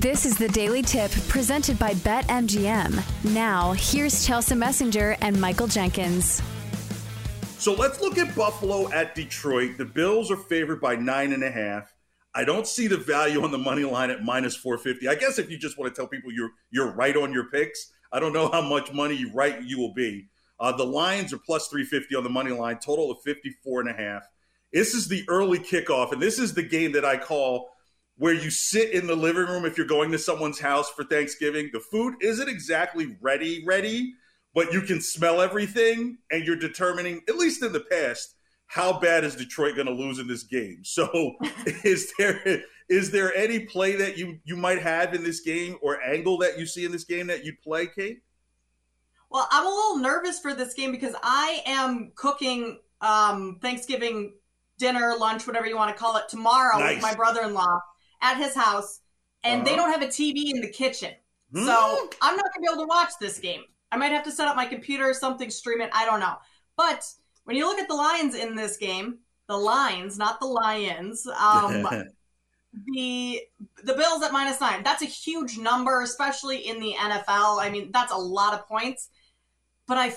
This is the Daily Tip presented by BetMGM. Now, here's Chelsea Messenger and Michael Jenkins. So let's look at Buffalo at Detroit. The Bills are favored by nine and a half. I don't see the value on the money line at minus 450. I guess if you just want to tell people you're you're right on your picks, I don't know how much money you right you will be. Uh, the Lions are plus 350 on the money line, total of 54 and a half. This is the early kickoff, and this is the game that I call where you sit in the living room if you're going to someone's house for Thanksgiving. The food isn't exactly ready, ready, but you can smell everything, and you're determining, at least in the past, how bad is Detroit going to lose in this game. So, is there is there any play that you you might have in this game or angle that you see in this game that you'd play, Kate? Well, I'm a little nervous for this game because I am cooking um, Thanksgiving dinner, lunch, whatever you want to call it, tomorrow Nice. with my brother-in-law at his house, and they Uh-huh. don't have a TV in the kitchen, Hmm. so I'm not gonna be able to watch this game. I might have to set up my computer or something, stream it. I don't know. But when you look at the lines in this game, the lines, not the lions, um, the the Bills at minus nine. That's a huge number, especially in the NFL. I mean, that's a lot of points. But I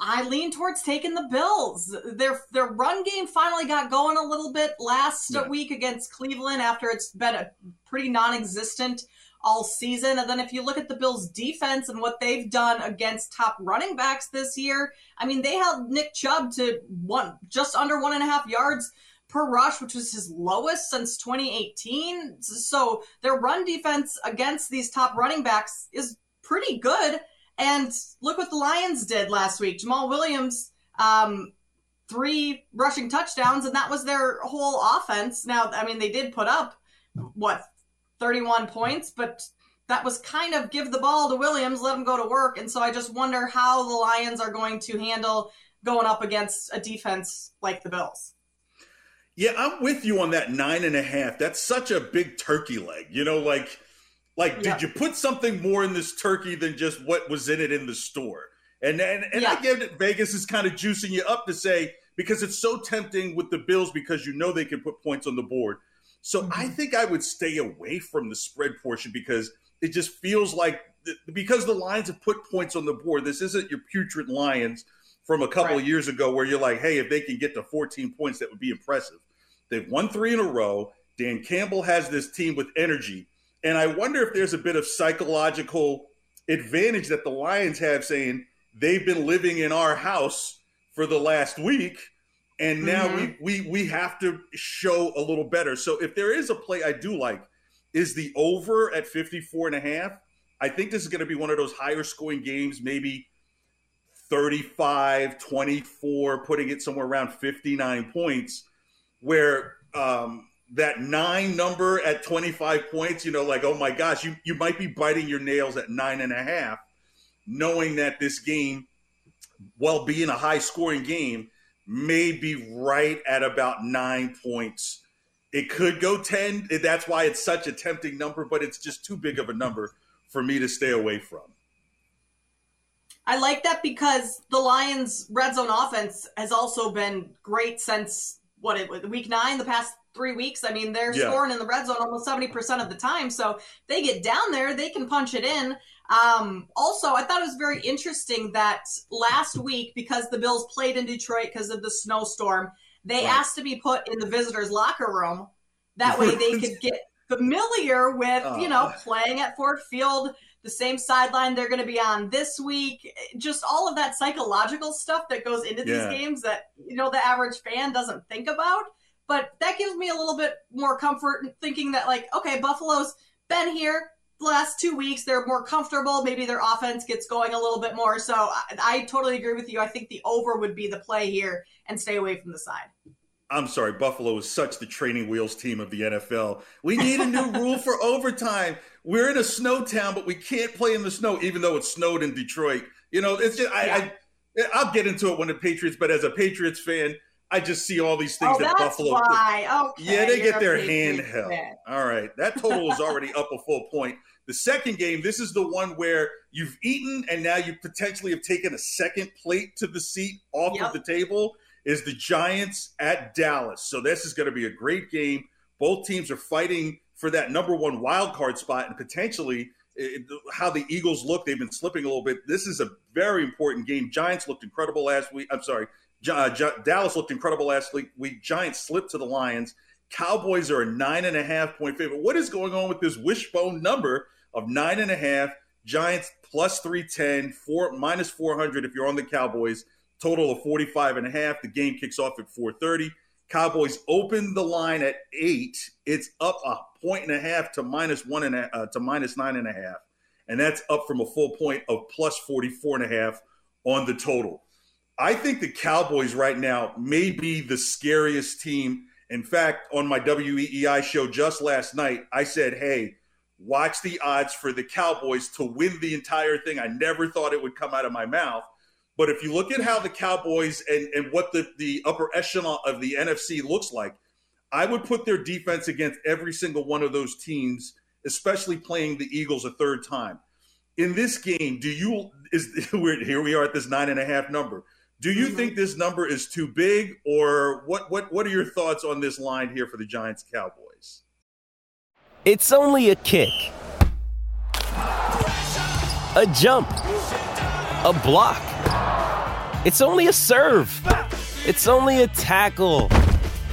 I lean towards taking the Bills. Their their run game finally got going a little bit last Yeah. week against Cleveland after it's been a pretty non-existent all season. And then if you look at the Bills defense and what they've done against top running backs this year, I mean, they held Nick Chubb to one just under one and a half yards per rush, which was his lowest since 2018. So their run defense against these top running backs is pretty good. And look what the Lions did last week. Jamaal Williams, um, three rushing touchdowns, and that was their whole offense. Now, I mean, they did put up what 31 points, but that was kind of give the ball to Williams, let him go to work. And so I just wonder how the Lions are going to handle going up against a defense like the Bills. Yeah, I'm with you on that nine and a half. That's such a big turkey leg. You know, like, like Yeah. did you put something more in this turkey than just what was in it in the store? And and, and I Yeah. get it. Vegas is kind of juicing you up to say because it's so tempting with the Bills because you know they can put points on the board. So Mm-hmm. I think I would stay away from the spread portion because it just feels like because the Lions have put points on the board. This isn't your putrid Lions from a couple Right. of years ago where you're like, hey, if they can get to 14 points, that would be impressive. They've won three in a row. Dan Campbell has this team with energy. And I wonder if there's a bit of psychological advantage that the Lions have saying they've been living in our house for the last week. And now Mhm. we, we we have to show a little better. So if there is a play I do like, is the over at 54 and a half. I think this is going to be one of those higher scoring games, maybe 35, 24, putting it somewhere around 59 points, where um, that nine number at 25 points, you know, like, oh my gosh, you, you might be biting your nails at nine and a half, knowing that this game, while being a high scoring game, may be right at about nine points. It could go 10. That's why it's such a tempting number, but it's just too big of a number for me to stay away from. I like that because the Lions' red zone offense has also been great since what it was week nine, the past three weeks. I mean, they're yeah. scoring in the red zone almost seventy percent of the time. So they get down there, they can punch it in. Um, also, I thought it was very interesting that last week, because the Bills played in Detroit because of the snowstorm, they right. asked to be put in the visitors' locker room. That way, they could get familiar with, uh, you know, playing at Ford Field, the same sideline they're going to be on this week. Just all of that psychological stuff that goes into yeah. these games that, you know, the average fan doesn't think about. But that gives me a little bit more comfort thinking that, like, okay, Buffalo's been here the last two weeks. They're more comfortable. Maybe their offense gets going a little bit more. So I, I totally agree with you. I think the over would be the play here and stay away from the side. I'm sorry, Buffalo is such the training wheels team of the NFL. We need a new rule for overtime. We're in a snow town, but we can't play in the snow, even though it snowed in Detroit. You know, it's just I, I I'll get into it when the Patriots, but as a Patriots fan, I just see all these things oh, that Buffalo. Why. Okay, yeah, they get their hand held. All right, that total is already up a full point. The second game, this is the one where you've eaten and now you potentially have taken a second plate to the seat off yep. of the table is the Giants at Dallas. So this is going to be a great game. Both teams are fighting for that number one wild card spot and potentially it, how the Eagles look. They've been slipping a little bit. This is a very important game. Giants looked incredible last week. I'm sorry. Uh, Dallas looked incredible last week. Giants slipped to the Lions. Cowboys are a nine and a half point favorite. What is going on with this wishbone number of nine and a half? Giants plus 310, four, minus 400 if you're on the Cowboys total of 45 and a half. The game kicks off at 4:30. Cowboys open the line at eight. It's up a point and a half to minus one and a, uh, to minus nine and a half, and that's up from a full point of plus 44 and a half on the total. I think the Cowboys right now may be the scariest team. In fact, on my WEEI show just last night, I said, "Hey." Watch the odds for the Cowboys to win the entire thing. I never thought it would come out of my mouth but if you look at how the Cowboys and, and what the, the upper echelon of the NFC looks like, I would put their defense against every single one of those teams, especially playing the Eagles a third time. In this game, do you is here we are at this nine and a half number. Do you mm-hmm. think this number is too big, or what? What What are your thoughts on this line here for the Giants Cowboys? It's only a kick, a jump, a block. It's only a serve. It's only a tackle.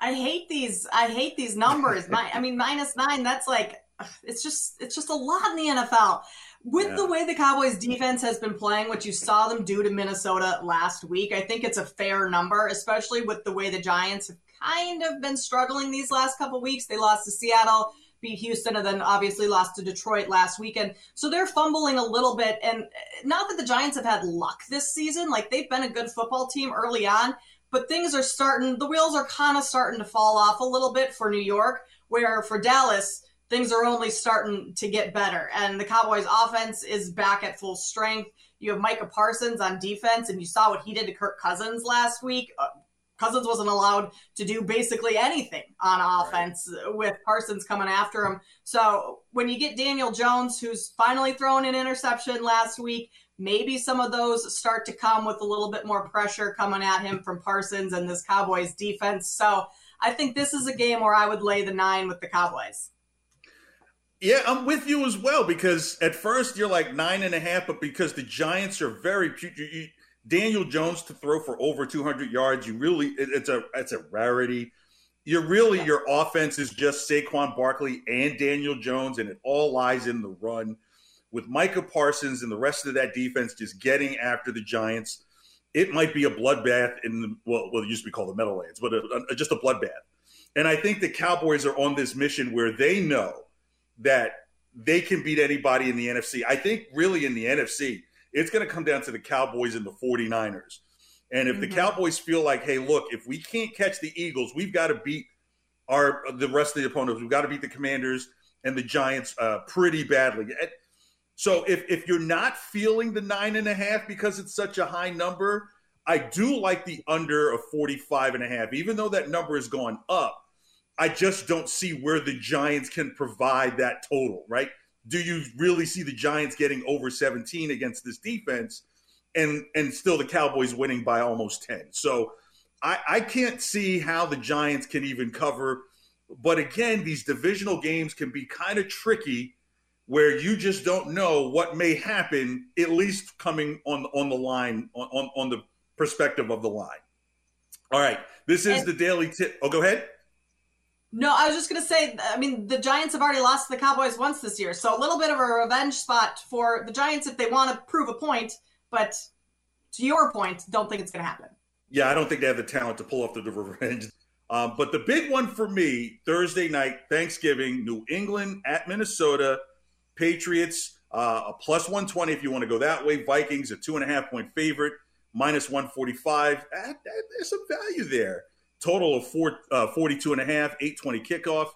I hate these. I hate these numbers. My, I mean, minus nine. That's like it's just it's just a lot in the NFL. With yeah. the way the Cowboys defense has been playing, what you saw them do to Minnesota last week, I think it's a fair number, especially with the way the Giants have kind of been struggling these last couple weeks. They lost to Seattle, beat Houston, and then obviously lost to Detroit last weekend. So they're fumbling a little bit. And not that the Giants have had luck this season, like they've been a good football team early on, but things are starting, the wheels are kind of starting to fall off a little bit for New York, where for Dallas, things are only starting to get better. And the Cowboys offense is back at full strength. You have Micah Parsons on defense, and you saw what he did to Kirk Cousins last week. Uh, Cousins wasn't allowed to do basically anything on offense right. with Parsons coming after him. So when you get Daniel Jones, who's finally thrown an interception last week, maybe some of those start to come with a little bit more pressure coming at him from Parsons and this Cowboys defense. So I think this is a game where I would lay the nine with the Cowboys. Yeah, I'm with you as well because at first you're like nine and a half, but because the Giants are very you, Daniel Jones to throw for over 200 yards, you really it, it's a it's a rarity. You're really your offense is just Saquon Barkley and Daniel Jones, and it all lies in the run. With Micah Parsons and the rest of that defense just getting after the Giants, it might be a bloodbath in the well, well, it used to be called the Meadowlands, but a, a, just a bloodbath. And I think the Cowboys are on this mission where they know that they can beat anybody in the NFC. I think really in the NFC, it's going to come down to the Cowboys and the 49ers. And if mm-hmm. the Cowboys feel like, hey, look, if we can't catch the Eagles, we've got to beat our the rest of the opponents. We've got to beat the Commanders and the Giants uh, pretty badly. So if if you're not feeling the nine and a half because it's such a high number, I do like the under of 45 and a half, even though that number has gone up. I just don't see where the Giants can provide that total, right? Do you really see the Giants getting over 17 against this defense and and still the Cowboys winning by almost 10? So I, I can't see how the Giants can even cover. But again, these divisional games can be kind of tricky where you just don't know what may happen, at least coming on on the line, on, on, on the perspective of the line. All right. This is and- the daily tip. Oh, go ahead. No, I was just going to say, I mean, the Giants have already lost to the Cowboys once this year, so a little bit of a revenge spot for the Giants if they want to prove a point. But to your point, don't think it's going to happen. Yeah, I don't think they have the talent to pull off the revenge. Um, but the big one for me, Thursday night, Thanksgiving, New England at Minnesota, Patriots, uh, a plus 120 if you want to go that way. Vikings, a two and a half point favorite, minus 145. there's some value there. Total of four, uh, 42 and a half, 820 kickoff.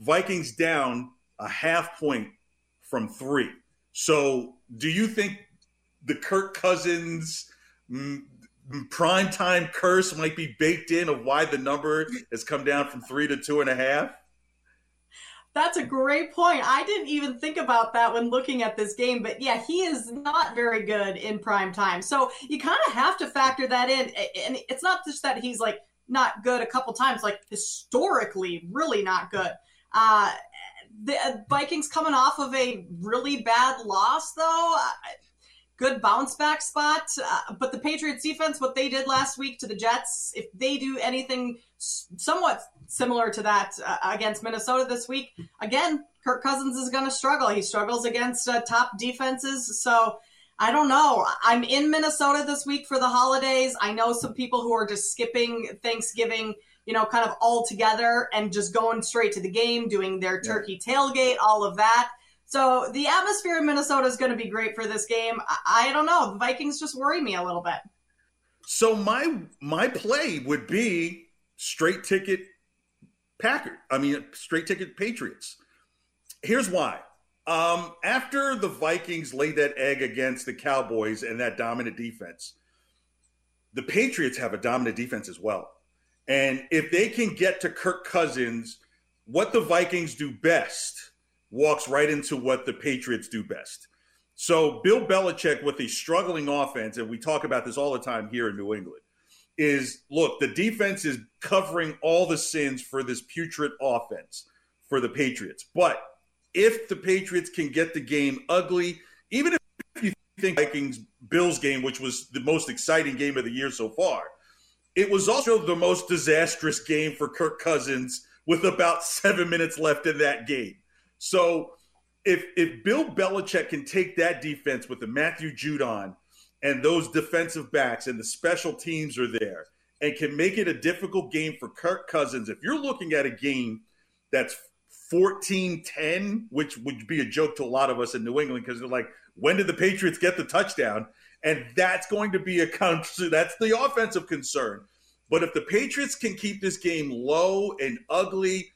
Vikings down a half point from three. So do you think the Kirk Cousins mm, prime time curse might be baked in of why the number has come down from three to two and a half? That's a great point. I didn't even think about that when looking at this game, but yeah, he is not very good in prime time. So you kind of have to factor that in. And it's not just that he's like not good a couple times, like historically, really not good. Uh, the uh, Vikings coming off of a really bad loss, though. Good bounce back spot. Uh, but the Patriots defense, what they did last week to the Jets, if they do anything somewhat similar to that uh, against Minnesota this week, again, Kirk Cousins is going to struggle. He struggles against uh, top defenses. So I don't know. I'm in Minnesota this week for the holidays. I know some people who are just skipping Thanksgiving, you know, kind of all together and just going straight to the game, doing their turkey yeah. tailgate, all of that. So the atmosphere in Minnesota is going to be great for this game. I, I don't know. The Vikings just worry me a little bit. So my my play would be straight ticket Packers. I mean, straight ticket Patriots. Here's why. Um, after the Vikings laid that egg against the Cowboys and that dominant defense, the Patriots have a dominant defense as well. And if they can get to Kirk Cousins, what the Vikings do best walks right into what the Patriots do best. So Bill Belichick with a struggling offense, and we talk about this all the time here in New England, is look, the defense is covering all the sins for this putrid offense for the Patriots. But if the Patriots can get the game ugly, even if you think Vikings Bills game, which was the most exciting game of the year so far, it was also the most disastrous game for Kirk Cousins with about seven minutes left in that game. So if if Bill Belichick can take that defense with the Matthew Judon and those defensive backs and the special teams are there and can make it a difficult game for Kirk Cousins, if you're looking at a game that's 14 10, which would be a joke to a lot of us in New England because they're like, when did the Patriots get the touchdown? And that's going to be a concern. that's the offensive concern. But if the Patriots can keep this game low and ugly,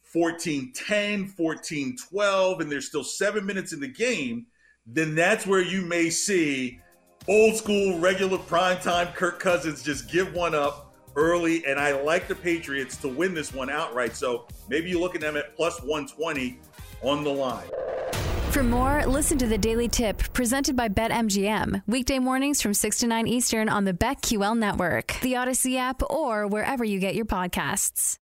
14 10, 14 12, and there's still seven minutes in the game, then that's where you may see old school, regular prime time Kirk Cousins just give one up early, and I like the Patriots to win this one outright. So maybe you look at them at plus 120 on the line. For more, listen to the Daily Tip presented by BetMGM. Weekday mornings from 6 to 9 Eastern on the BetQL network, the Audacy app, or wherever you get your podcasts.